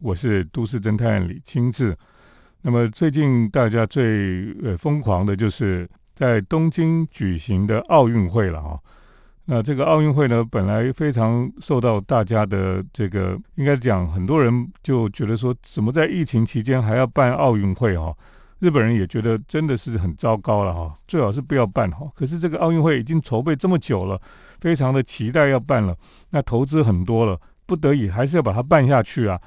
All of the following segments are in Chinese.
我是都市侦探李清志。那么最近大家最呃疯狂的就是在东京举行的奥运会了哈。那这个奥运会呢，本来非常受到大家的这个，应该讲很多人就觉得说，怎么在疫情期间还要办奥运会哈？日本人也觉得真的是很糟糕了哈，最好是不要办哈。可是这个奥运会已经筹备这么久了，非常的期待要办了，那投资很多了，不得已还是要把它办下去啊。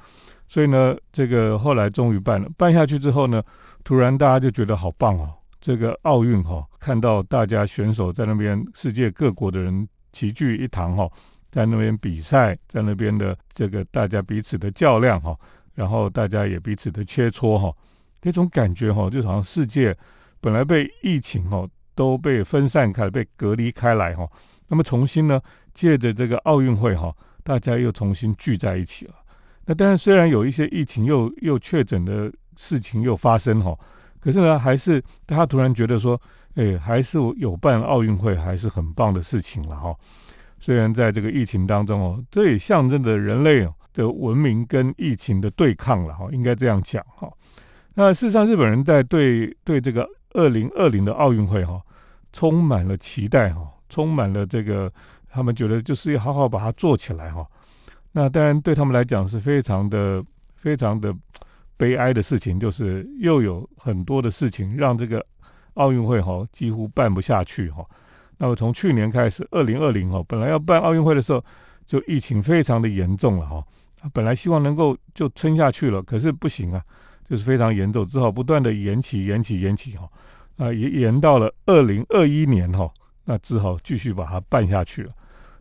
所以呢，这个后来终于办了。办下去之后呢，突然大家就觉得好棒哦！这个奥运哈，看到大家选手在那边，世界各国的人齐聚一堂哈，在那边比赛，在那边的这个大家彼此的较量哈，然后大家也彼此的切磋哈，那种感觉哈，就好像世界本来被疫情哈都被分散开、被隔离开来哈，那么重新呢，借着这个奥运会哈，大家又重新聚在一起了。那当然，虽然有一些疫情又又确诊的事情又发生哈，可是呢，还是他突然觉得说，哎，还是有办奥运会还是很棒的事情了哈。虽然在这个疫情当中哦，这也象征着人类的文明跟疫情的对抗了哈，应该这样讲哈。那事实上，日本人在对对这个二零二零的奥运会哈，充满了期待哈，充满了这个他们觉得就是要好好把它做起来哈。那当然，对他们来讲是非常的、非常的悲哀的事情，就是又有很多的事情让这个奥运会哈几乎办不下去哈。那么从去年开始，二零二零哈本来要办奥运会的时候，就疫情非常的严重了哈。本来希望能够就撑下去了，可是不行啊，就是非常严重，只好不断的延期、延期、延期哈。啊，延延到了二零二一年哈，那只好继续把它办下去了。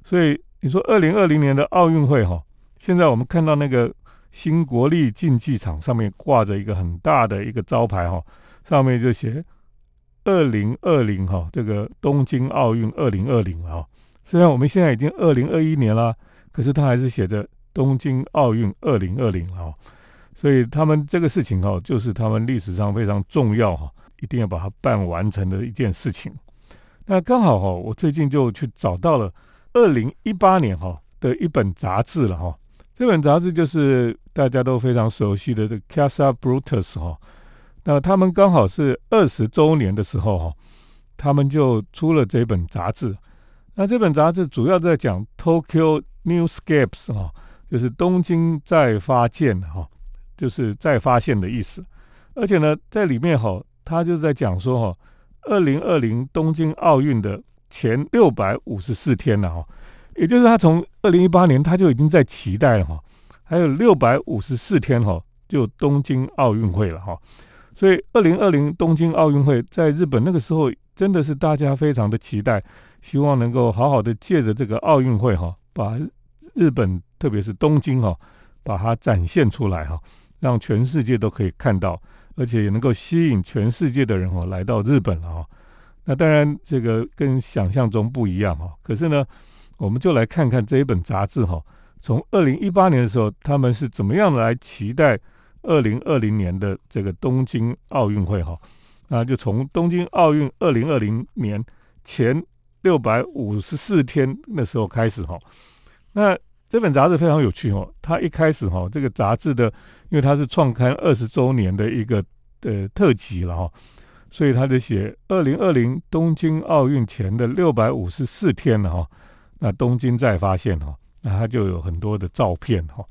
所以。你说二零二零年的奥运会哈，现在我们看到那个新国立竞技场上面挂着一个很大的一个招牌哈，上面就写二零二零哈，这个东京奥运二零二零哈。虽然我们现在已经二零二一年了，可是它还是写着东京奥运二零二零哈。所以他们这个事情哈，就是他们历史上非常重要哈，一定要把它办完成的一件事情。那刚好哈，我最近就去找到了。二零一八年哈的一本杂志了哈，这本杂志就是大家都非常熟悉的这 Casa Brutus 哈，那他们刚好是二十周年的时候哈，他们就出了这本杂志。那这本杂志主要在讲 Tokyo Newscapes 哈，就是东京再发现哈，就是再发现的意思。而且呢，在里面哈，他就在讲说哈，二零二零东京奥运的。前六百五十四天了哈，也就是他从二零一八年他就已经在期待了哈，还有六百五十四天哈，就东京奥运会了哈，所以二零二零东京奥运会在日本那个时候真的是大家非常的期待，希望能够好好的借着这个奥运会哈，把日本特别是东京哈，把它展现出来哈，让全世界都可以看到，而且也能够吸引全世界的人哦来到日本了哈。那当然，这个跟想象中不一样哈。可是呢，我们就来看看这一本杂志哈。从二零一八年的时候，他们是怎么样来期待二零二零年的这个东京奥运会哈？那就从东京奥运二零二零年前六百五十四天那时候开始哈。那这本杂志非常有趣哦。它一开始哈，这个杂志的，因为它是创刊二十周年的一个呃特辑了哈。所以他就写二零二零东京奥运前的六百五十四天了哈，那东京再发现哈，那他就有很多的照片哈，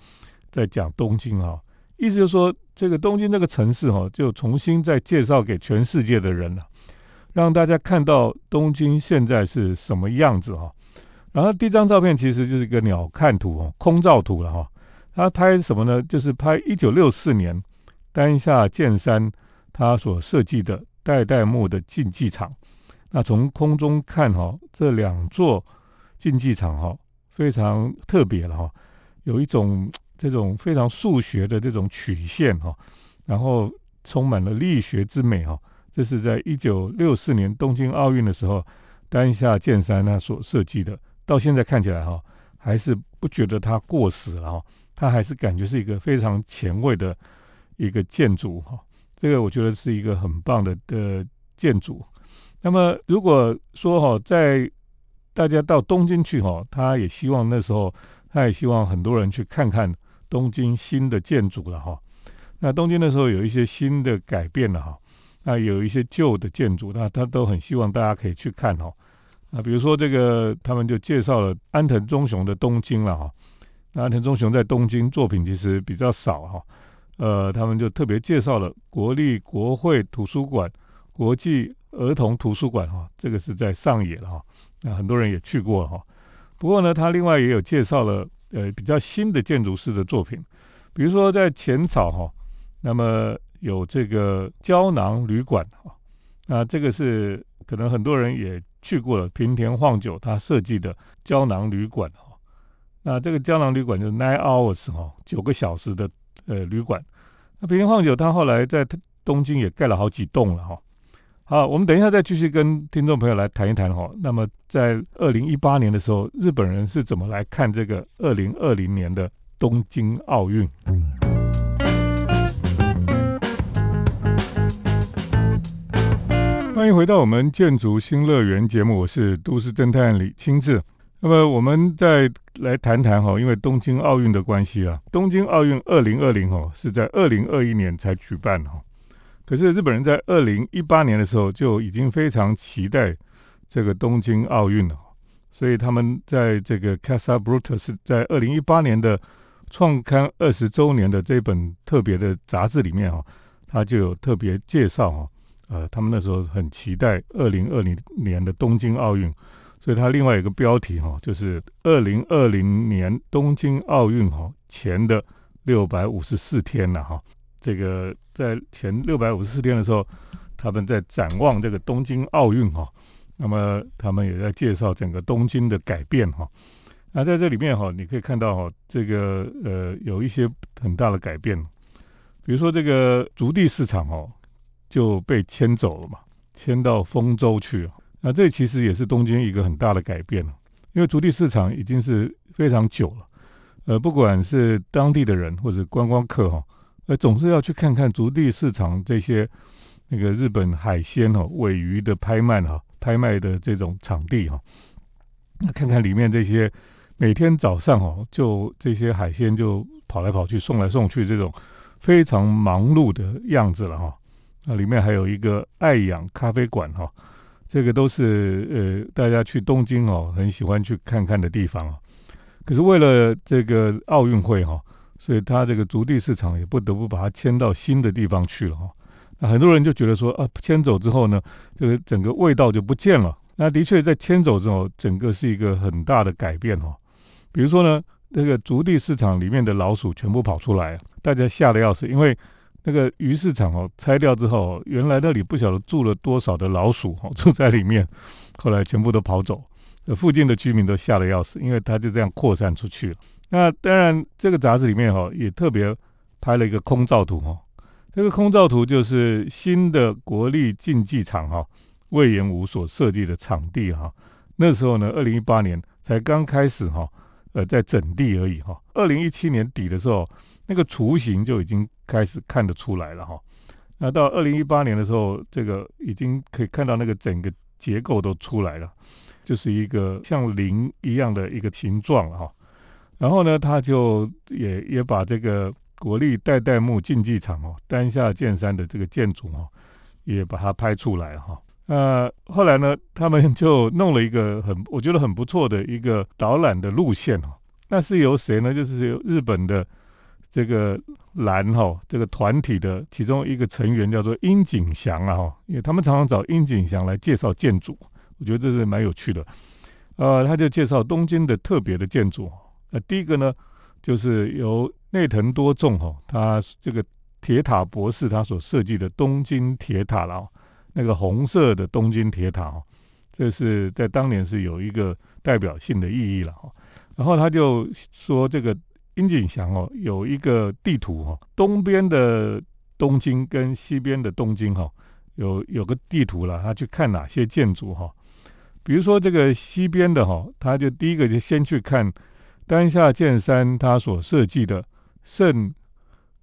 在讲东京哈，意思就是说这个东京这个城市哈，就重新再介绍给全世界的人了，让大家看到东京现在是什么样子哈。然后第一张照片其实就是一个鸟瞰图哦，空照图了哈。他拍什么呢？就是拍一九六四年丹下健三他所设计的。代代木的竞技场，那从空中看哈，这两座竞技场哈非常特别了哈，有一种这种非常数学的这种曲线哈，然后充满了力学之美哈。这是在一九六四年东京奥运的时候，丹下健三他所设计的，到现在看起来哈，还是不觉得它过时了哈，它还是感觉是一个非常前卫的一个建筑哈。这个我觉得是一个很棒的的建筑。那么如果说哈，在大家到东京去哈，他也希望那时候他也希望很多人去看看东京新的建筑了哈。那东京的时候有一些新的改变了哈，那有一些旧的建筑，那他都很希望大家可以去看哈。那，比如说这个，他们就介绍了安藤忠雄的东京了哈。那安藤忠雄在东京作品其实比较少哈，呃，他们就特别介绍了国立国会图书馆、国际儿童图书馆哈，这个是在上野了哈。那很多人也去过哈。不过呢，他另外也有介绍了呃比较新的建筑师的作品，比如说在浅草哈，那么有这个胶囊旅馆哈，那这个是可能很多人也。去过了平田晃久他设计的胶囊旅馆哈，那这个胶囊旅馆就是 nine hours 哈，九个小时的呃旅馆。那平田晃久他后来在东京也盖了好几栋了哈。好，我们等一下再继续跟听众朋友来谈一谈哈。那么在二零一八年的时候，日本人是怎么来看这个二零二零年的东京奥运？欢迎回到我们建筑新乐园节目，我是都市侦探李清志。那么，我们再来谈谈哈，因为东京奥运的关系啊，东京奥运二零二零哈是在二零二一年才举办哈。可是日本人在二零一八年的时候就已经非常期待这个东京奥运了，所以他们在这个《Casa Brutus》在二零一八年的创刊二十周年的这本特别的杂志里面哈，他就有特别介绍哈。呃，他们那时候很期待二零二零年的东京奥运，所以他另外一个标题哈，就是二零二零年东京奥运哈前的六百五十四天了哈。这个在前六百五十四天的时候，他们在展望这个东京奥运哈，那么他们也在介绍整个东京的改变哈。那在这里面哈，你可以看到哈，这个呃有一些很大的改变，比如说这个足地市场哦。就被迁走了嘛，迁到丰州去了。那这其实也是东京一个很大的改变了，因为竹地市场已经是非常久了。呃，不管是当地的人或者观光客哈，呃，总是要去看看竹地市场这些那个日本海鲜哈、尾鱼的拍卖哈、拍卖的这种场地哈。那看看里面这些每天早上哈，就这些海鲜就跑来跑去、送来送去这种非常忙碌的样子了哈。那里面还有一个爱养咖啡馆哈，这个都是呃大家去东京哦很喜欢去看看的地方啊。可是为了这个奥运会哈，所以他这个足地市场也不得不把它迁到新的地方去了哈。那很多人就觉得说啊，迁走之后呢，这个整个味道就不见了。那的确在迁走之后，整个是一个很大的改变哈。比如说呢，这个足地市场里面的老鼠全部跑出来，大家吓得要死，因为。那个鱼市场哦，拆掉之后，原来那里不晓得住了多少的老鼠哦，住在里面，后来全部都跑走，附近的居民都吓得要死，因为它就这样扩散出去了。那当然，这个杂志里面哈也特别拍了一个空照图哈，这个空照图就是新的国立竞技场哈，魏延武所设计的场地哈。那时候呢，二零一八年才刚开始哈，呃，在整地而已哈。二零一七年底的时候，那个雏形就已经。开始看得出来了哈，那到二零一八年的时候，这个已经可以看到那个整个结构都出来了，就是一个像零一样的一个形状哈。然后呢，他就也也把这个国立代代木竞技场哦，丹下健山的这个建筑哦，也把它拍出来哈。那后来呢，他们就弄了一个很我觉得很不错的一个导览的路线哈。那是由谁呢？就是由日本的。这个蓝哈，这个团体的其中一个成员叫做殷景祥啊哈，因为他们常常找殷景祥来介绍建筑，我觉得这是蛮有趣的。呃，他就介绍东京的特别的建筑。那第一个呢，就是由内藤多重哈，他这个铁塔博士他所设计的东京铁塔了，那个红色的东京铁塔哈，这是在当年是有一个代表性的意义了哈。然后他就说这个。殷景祥哦，有一个地图哈，东边的东京跟西边的东京哈，有有个地图了，他去看哪些建筑哈。比如说这个西边的哈，他就第一个就先去看丹下健山他所设计的圣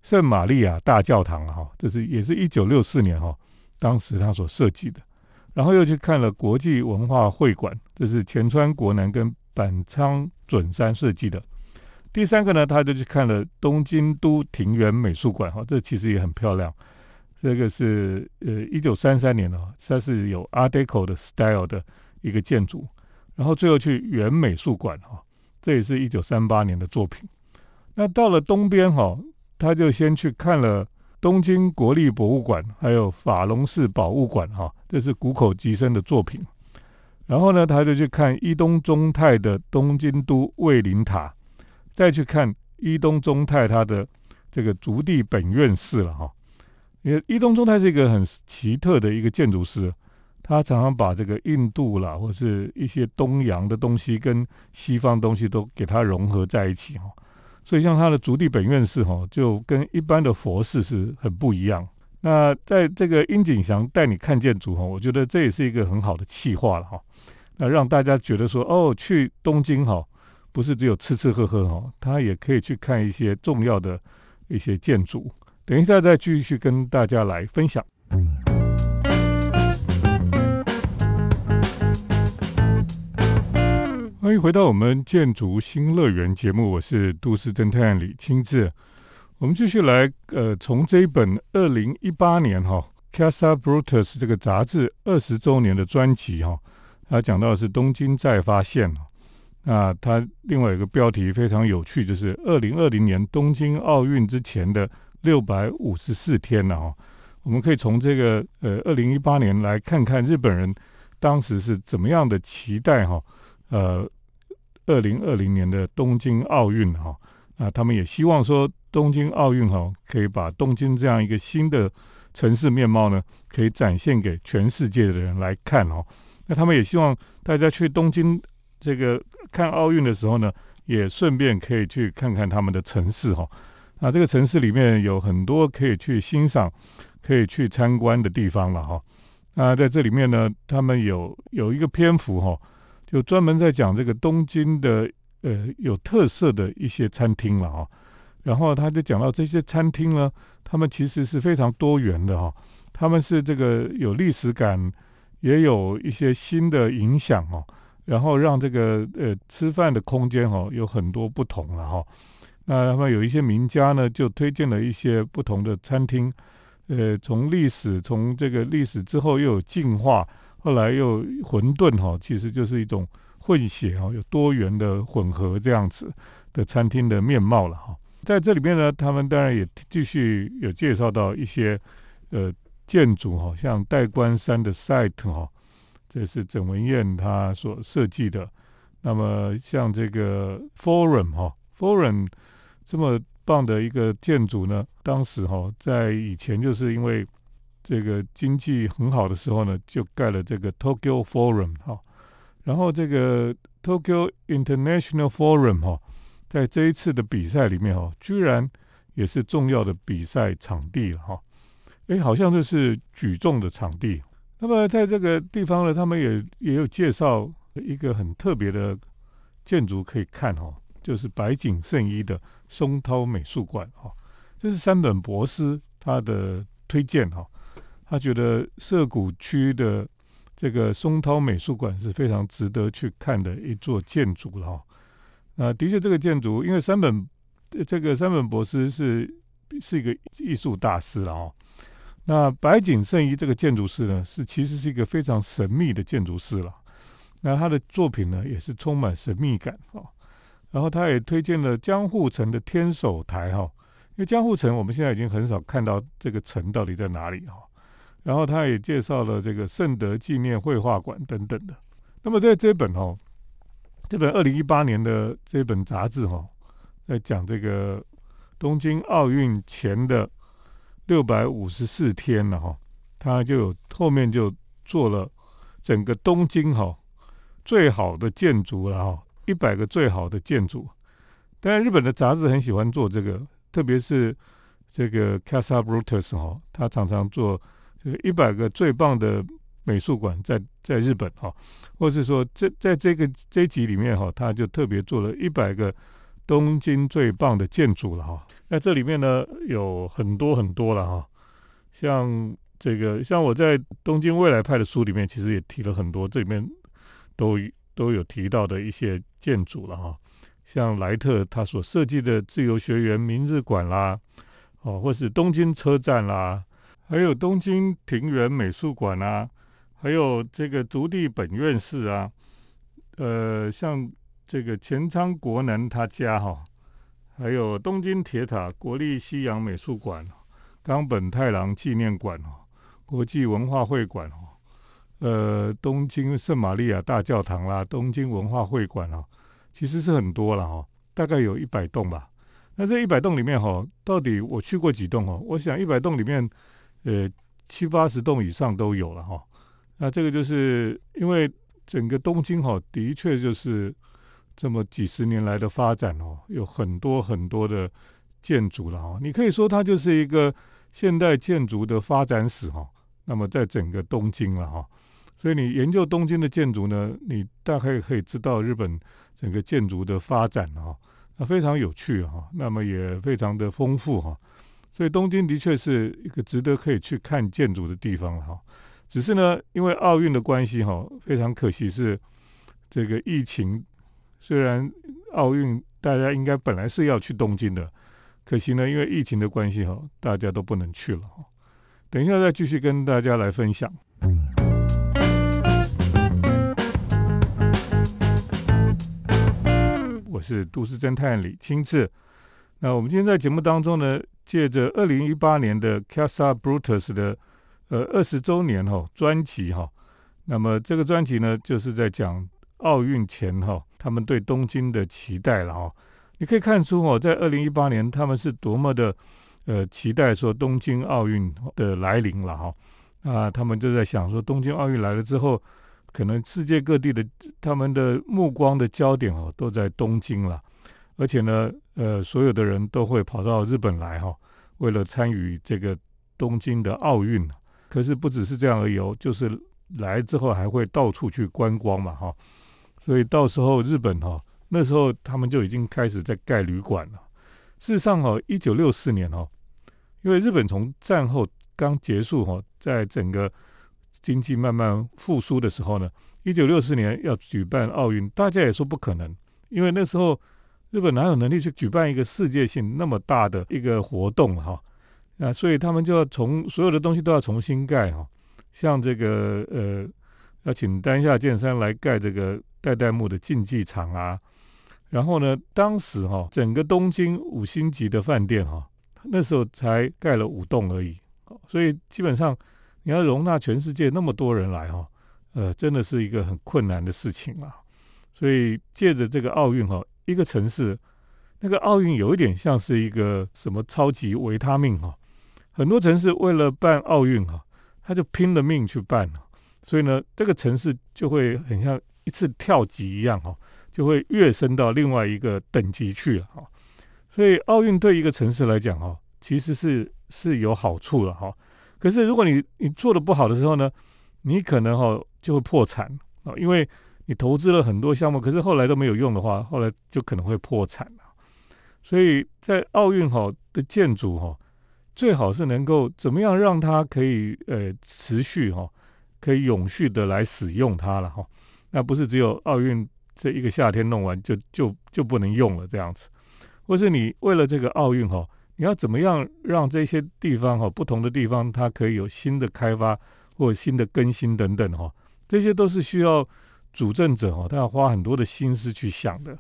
圣玛利亚大教堂哈，这是也是一九六四年哈，当时他所设计的。然后又去看了国际文化会馆，这是前川国男跟板仓准山设计的。第三个呢，他就去看了东京都庭园美术馆，哈，这其实也很漂亮。这个是呃一九三三年的，它是有 Art Deco 的 style 的一个建筑。然后最后去原美术馆，哈，这也是一九三八年的作品。那到了东边，哈，他就先去看了东京国立博物馆，还有法隆寺博物馆，哈，这是谷口吉生的作品。然后呢，他就去看伊东忠太的东京都卫灵塔，再去看伊东忠太他的这个竹地本院寺了哈。因为伊东忠太是一个很奇特的一个建筑师，他常常把这个印度啦，或是一些东洋的东西跟西方东西都给它融合在一起哈。所以像他的竹地本院寺哈，就跟一般的佛寺是很不一样。那在这个殷景祥带你看建筑哈，我觉得这也是一个很好的企划了哈。那让大家觉得说，哦，去东京哈，不是只有吃吃喝喝哈，他也可以去看一些重要的一些建筑。等一下再继续跟大家来分享。欢迎回到我们建筑新乐园节目，我是都市侦探李清志。我们继续来，呃，从这一本二零一八年哈《Casa Brutus》这个杂志二十周年的专辑哈。他讲到的是东京再发现那它另外一个标题非常有趣，就是二零二零年东京奥运之前的六百五十四天了哈。我们可以从这个呃二零一八年来看看日本人当时是怎么样的期待哈，呃二零二零年的东京奥运哈，那他们也希望说东京奥运哈可以把东京这样一个新的城市面貌呢，可以展现给全世界的人来看哦。那他们也希望大家去东京这个看奥运的时候呢，也顺便可以去看看他们的城市哈。那这个城市里面有很多可以去欣赏、可以去参观的地方了哈。那在这里面呢，他们有有一个篇幅哈，就专门在讲这个东京的呃有特色的一些餐厅了哈。然后他就讲到这些餐厅呢，他们其实是非常多元的哈，他们是这个有历史感。也有一些新的影响哦，然后让这个呃吃饭的空间哦有很多不同了哈。那他们有一些名家呢，就推荐了一些不同的餐厅，呃，从历史从这个历史之后又有进化，后来又混沌哈，其实就是一种混血哈，有多元的混合这样子的餐厅的面貌了哈。在这里面呢，他们当然也继续有介绍到一些呃。建筑哈，像代官山的 site 哈，这是郑文燕他所设计的。那么像这个 forum 哈，forum 这么棒的一个建筑呢，当时哈在以前就是因为这个经济很好的时候呢，就盖了这个 Tokyo Forum 哈。然后这个 Tokyo International Forum 哈，在这一次的比赛里面哈，居然也是重要的比赛场地了哈。哎，好像就是举重的场地。那么在这个地方呢，他们也也有介绍一个很特别的建筑可以看哈，就是白井圣一的松涛美术馆哈。这是山本博司他的推荐哈，他觉得涩谷区的这个松涛美术馆是非常值得去看的一座建筑了哈。那的确，这个建筑因为山本这个山本博司是是一个艺术大师了哈。那白井胜一这个建筑师呢，是其实是一个非常神秘的建筑师了。那他的作品呢，也是充满神秘感啊。然后他也推荐了江户城的天守台哈，因为江户城我们现在已经很少看到这个城到底在哪里哈。然后他也介绍了这个圣德纪念绘画馆等等的。那么在这本哈，这本二零一八年的这本杂志哈，在讲这个东京奥运前的。六百五十四天了哈，他就有后面就做了整个东京哈最好的建筑了哈，一百个最好的建筑。当然，日本的杂志很喜欢做这个，特别是这个 Casa Brutus 哈，他常常做这个一百个最棒的美术馆在在日本哈，或是说这在这个这一集里面哈，他就特别做了一百个。东京最棒的建筑了哈，那这里面呢有很多很多了哈，像这个像我在东京未来派的书里面，其实也提了很多，这里面都都有提到的一些建筑了哈，像莱特他所设计的自由学园明日馆啦，哦，或是东京车站啦，还有东京庭园美术馆啊，还有这个竹地本院士啊，呃，像这个前仓国能他家哈，还有东京铁塔国立西洋美术馆、冈本太郎纪念馆哦，国际文化会馆哦，呃，东京圣玛利亚大教堂啦，东京文化会馆哦，其实是很多了哈，大概有一百栋吧。那这一百栋里面哈，到底我去过几栋哦？我想一百栋里面，呃，七八十栋以上都有了哈。那这个就是因为整个东京哈，的确就是这么几十年来的发展哦，有很多很多的建筑了哈。你可以说它就是一个现代建筑的发展史哈。那么在整个东京了哈，所以你研究东京的建筑呢，你大概可以知道日本整个建筑的发展哈。那非常有趣哈，那么也非常的丰富哈。所以东京的确是一个值得可以去看建筑的地方哈。只是呢，因为奥运的关系哈，非常可惜是这个疫情。虽然奥运大家应该本来是要去东京的，可惜呢，因为疫情的关系哈，大家都不能去了哈。等一下再继续跟大家来分享。我是都市侦探李清志。那我们今天在节目当中呢，借着二零一八年的 Casa Brutus 的。呃，二十周年哈专辑哈，那么这个专辑呢，就是在讲奥运前哈，他们对东京的期待了哈。你可以看出哦，在二零一八年，他们是多么的呃期待说东京奥运的来临了哈。啊，他们就在想说，东京奥运来了之后，可能世界各地的他们的目光的焦点哦，都在东京了。而且呢，呃，所有的人都会跑到日本来哈，为了参与这个东京的奥运。可是不只是这样而已哦，就是来之后还会到处去观光嘛，哈，所以到时候日本哈，那时候他们就已经开始在盖旅馆了。事实上哈，一九六四年哈，因为日本从战后刚结束哈，在整个经济慢慢复苏的时候呢，一九六四年要举办奥运，大家也说不可能，因为那时候日本哪有能力去举办一个世界性那么大的一个活动哈。啊，所以他们就要从所有的东西都要重新盖哈，像这个呃，要请丹下健三来盖这个代代木的竞技场啊，然后呢，当时哈整个东京五星级的饭店哈，那时候才盖了五栋而已，所以基本上你要容纳全世界那么多人来哈，呃，真的是一个很困难的事情啊。所以借着这个奥运哈，一个城市那个奥运有一点像是一个什么超级维他命哈。很多城市为了办奥运哈，他就拼了命去办了，所以呢，这个城市就会很像一次跳级一样哈，就会跃升到另外一个等级去了哈。所以奥运对一个城市来讲哈，其实是是有好处的哈。可是如果你你做的不好的时候呢，你可能哈就会破产啊，因为你投资了很多项目，可是后来都没有用的话，后来就可能会破产了。所以在奥运哈的建筑哈。最好是能够怎么样让它可以呃持续哈，可以永续的来使用它了哈。那不是只有奥运这一个夏天弄完就就就不能用了这样子，或是你为了这个奥运哈，你要怎么样让这些地方哈不同的地方它可以有新的开发或新的更新等等哈，这些都是需要主政者哈，他要花很多的心思去想的。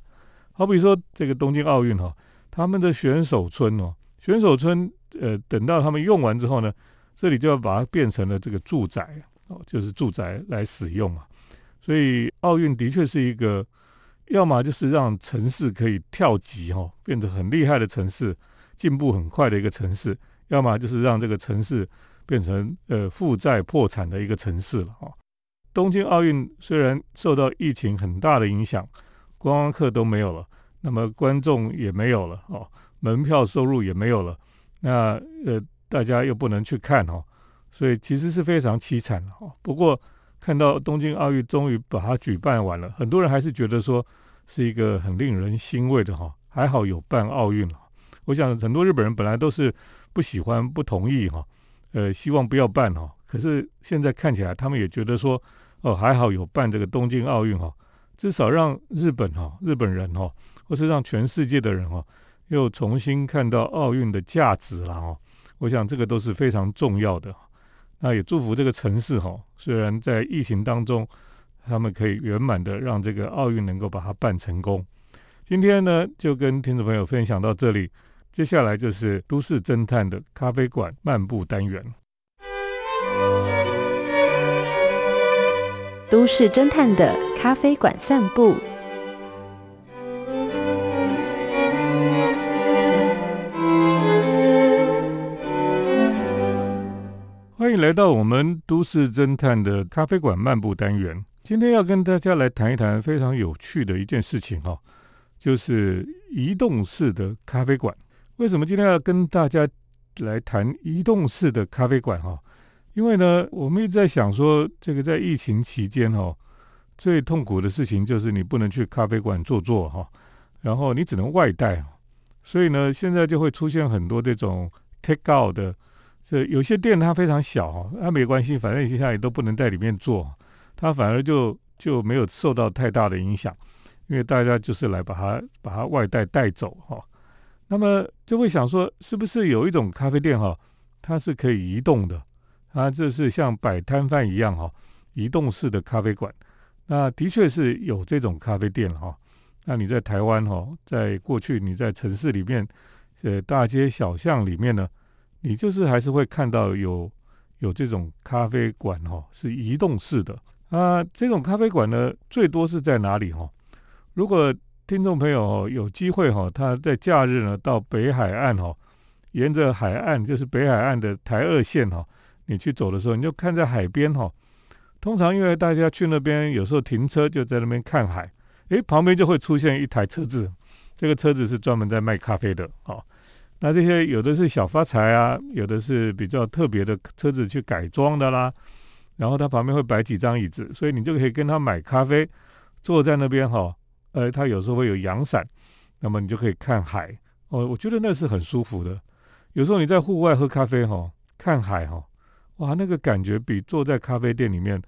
好比说这个东京奥运哈，他们的选手村哦，选手村。呃，等到他们用完之后呢，这里就要把它变成了这个住宅哦，就是住宅来使用嘛。所以奥运的确是一个，要么就是让城市可以跳级哈，变得很厉害的城市，进步很快的一个城市；要么就是让这个城市变成呃负债破产的一个城市了哈。东京奥运虽然受到疫情很大的影响，观光客都没有了，那么观众也没有了哦，门票收入也没有了。那呃，大家又不能去看哈，所以其实是非常凄惨的哈。不过看到东京奥运终于把它举办完了，很多人还是觉得说是一个很令人欣慰的哈。还好有办奥运了。我想很多日本人本来都是不喜欢、不同意哈，呃，希望不要办哈。可是现在看起来，他们也觉得说，哦，还好有办这个东京奥运哈，至少让日本哈日本人哈，或是让全世界的人哈，又重新看到奥运的价值了哈。我想这个都是非常重要的。那也祝福这个城市哈，虽然在疫情当中，他们可以圆满的让这个奥运能够把它办成功。今天呢，就跟听众朋友分享到这里，接下来就是都市侦探的咖啡馆漫步单元。都市侦探的咖啡馆散步。欢迎来到我们都市侦探的咖啡馆漫步单元。今天要跟大家来谈一谈非常有趣的一件事情哈，就是移动式的咖啡馆。为什么今天要跟大家来谈移动式的咖啡馆哈？因为呢，我们一直在想说，这个在疫情期间哈，最痛苦的事情就是你不能去咖啡馆坐坐哈，然后你只能外带，所以呢，现在就会出现很多这种 take out 的，这有些店它非常小哈，那没关系，反正现在也都不能在里面坐，它反而就就没有受到太大的影响，因为大家就是来把它把它外带带走哈，那么就会想说，是不是有一种咖啡店哈，它是可以移动的？它，这是像摆摊贩一样哈，移动式的咖啡馆。那的确是有这种咖啡店哈。那你在台湾哈，在过去你在城市里面，呃，大街小巷里面呢，你就是还是会看到有有这种咖啡馆哈，是移动式的。啊，这种咖啡馆呢，最多是在哪里哈？如果听众朋友有机会哈，他在假日呢到北海岸哈，沿着海岸就是北海岸的台二线哈。你去走的时候，你就看在海边哈。通常因为大家去那边，有时候停车就在那边看海，诶，旁边就会出现一台车子，这个车子是专门在卖咖啡的哦。那这些有的是小发财啊，有的是比较特别的车子去改装的啦。然后他旁边会摆几张椅子，所以你就可以跟他买咖啡，坐在那边哈。呃，他有时候会有阳伞，那么你就可以看海哦。我觉得那是很舒服的。有时候你在户外喝咖啡哈，看海哈。哇，那个感觉比坐在咖啡店里面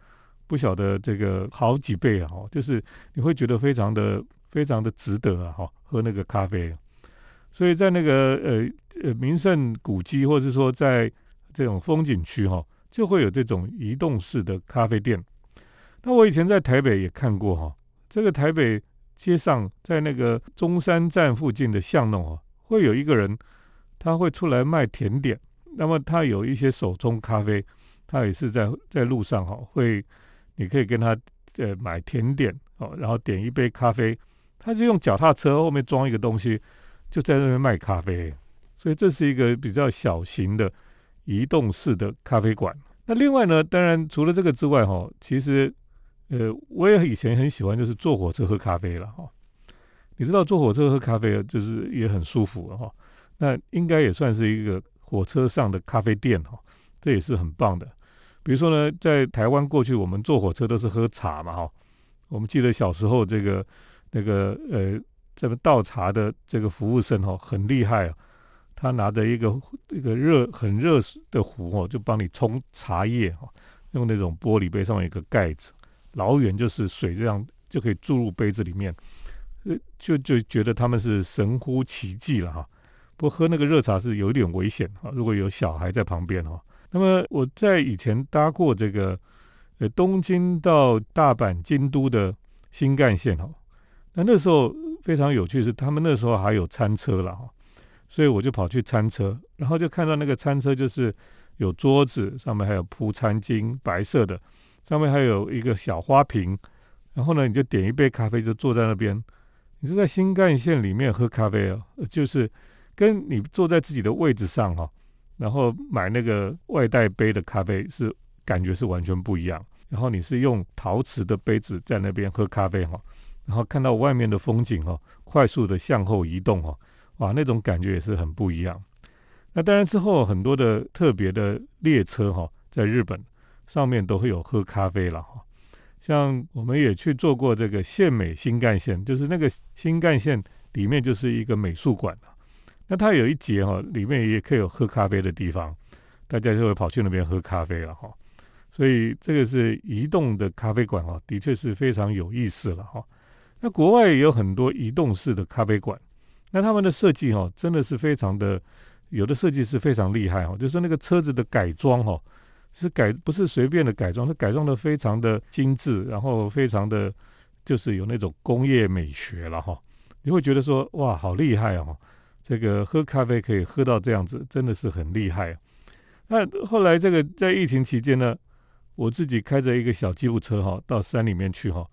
不晓得这个好几倍啊！哈，就是你会觉得非常的非常的值得啊！哈，喝那个咖啡。所以在那个呃呃名胜古迹，或者是说在这种风景区哈，就会有这种移动式的咖啡店。那我以前在台北也看过哈，这个台北街上在那个中山站附近的巷弄啊，会有一个人他会出来卖甜点。那么他有一些手冲咖啡，他也是在在路上哈，会你可以跟他呃买甜点哦，然后点一杯咖啡，他是用脚踏车后面装一个东西，就在那边卖咖啡，所以这是一个比较小型的移动式的咖啡馆。那另外呢，当然除了这个之外哈，其实呃我也以前很喜欢就是坐火车喝咖啡了哈，你知道坐火车喝咖啡就是也很舒服哈，那应该也算是一个。火车上的咖啡店哈，这也是很棒的。比如说呢，在台湾过去我们坐火车都是喝茶嘛哈。我们记得小时候这个那个呃，这个倒茶的这个服务生哈很厉害啊，他拿着一个一个热很热的壶哦，就帮你冲茶叶哈，用那种玻璃杯上面一个盖子，老远就是水这样就可以注入杯子里面，呃就就觉得他们是神乎其技了哈。不喝那个热茶是有点危险哈，如果有小孩在旁边哈。那么我在以前搭过这个呃东京到大阪京都的新干线哈，那那时候非常有趣是他们那时候还有餐车了哈，所以我就跑去餐车，然后就看到那个餐车就是有桌子上面还有铺餐巾白色的，上面还有一个小花瓶，然后呢你就点一杯咖啡就坐在那边，你是在新干线里面喝咖啡哦，就是。跟你坐在自己的位置上哈，然后买那个外带杯的咖啡是感觉是完全不一样。然后你是用陶瓷的杯子在那边喝咖啡哈，然后看到外面的风景哦，快速的向后移动哦，哇，那种感觉也是很不一样。那当然之后很多的特别的列车哈，在日本上面都会有喝咖啡了哈。像我们也去坐过这个县美新干线，就是那个新干线里面就是一个美术馆那它有一节哈，里面也可以有喝咖啡的地方，大家就会跑去那边喝咖啡了哈。所以这个是移动的咖啡馆哈，的确是非常有意思了哈。那国外也有很多移动式的咖啡馆，那他们的设计哈，真的是非常的，有的设计是非常厉害哈，就是那个车子的改装哈，是改不是随便的改装，是改装的非常的精致，然后非常的就是有那种工业美学了哈，你会觉得说哇，好厉害哦，这个喝咖啡可以喝到这样子，真的是很厉害。那后来这个在疫情期间呢，我自己开着一个小吉普车哈，到山里面去哈。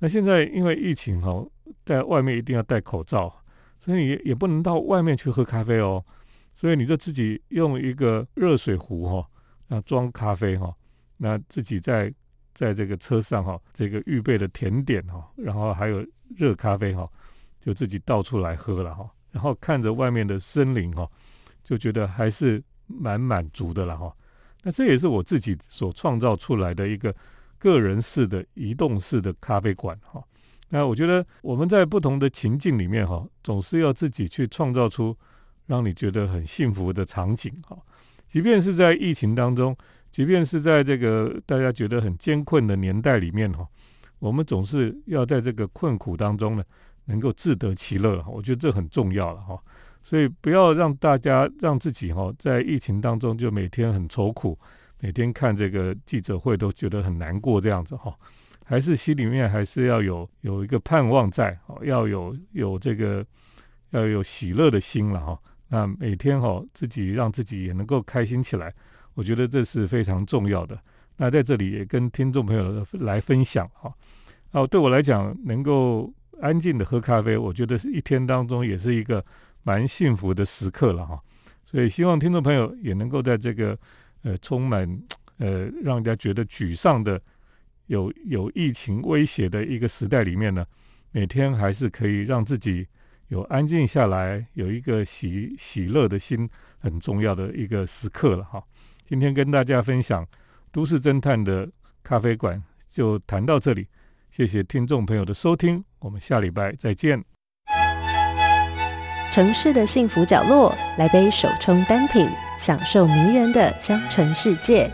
那现在因为疫情哈，在外面一定要戴口罩，所以也也不能到外面去喝咖啡哦。所以你就自己用一个热水壶哈，那装咖啡哈，那自己在在这个车上哈，这个预备的甜点哈，然后还有热咖啡哈，就自己倒出来喝了哈。然后看着外面的森林哈，就觉得还是蛮满足的了哈。那这也是我自己所创造出来的一个。个人式的移动式的咖啡馆哈，那我觉得我们在不同的情境里面哈，总是要自己去创造出让你觉得很幸福的场景哈。即便是在疫情当中，即便是在这个大家觉得很艰困的年代里面哈，我们总是要在这个困苦当中呢，能够自得其乐。我觉得这很重要了哈。所以不要让大家让自己哈在疫情当中就每天很愁苦。每天看这个记者会都觉得很难过，这样子哈，还是心里面还是要有有一个盼望在，哦，要有有这个要有喜乐的心了哈。那每天哈自己让自己也能够开心起来，我觉得这是非常重要的。那在这里也跟听众朋友来分享哈。哦，对我来讲，能够安静的喝咖啡，我觉得是一天当中也是一个蛮幸福的时刻了哈。所以希望听众朋友也能够在这个。呃，充满呃，让人家觉得沮丧的，有有疫情威胁的一个时代里面呢，每天还是可以让自己有安静下来，有一个喜喜乐的心，很重要的一个时刻了哈。今天跟大家分享都市侦探的咖啡馆，就谈到这里，谢谢听众朋友的收听，我们下礼拜再见。城市的幸福角落，来杯手冲单品。享受迷人的香醇世界。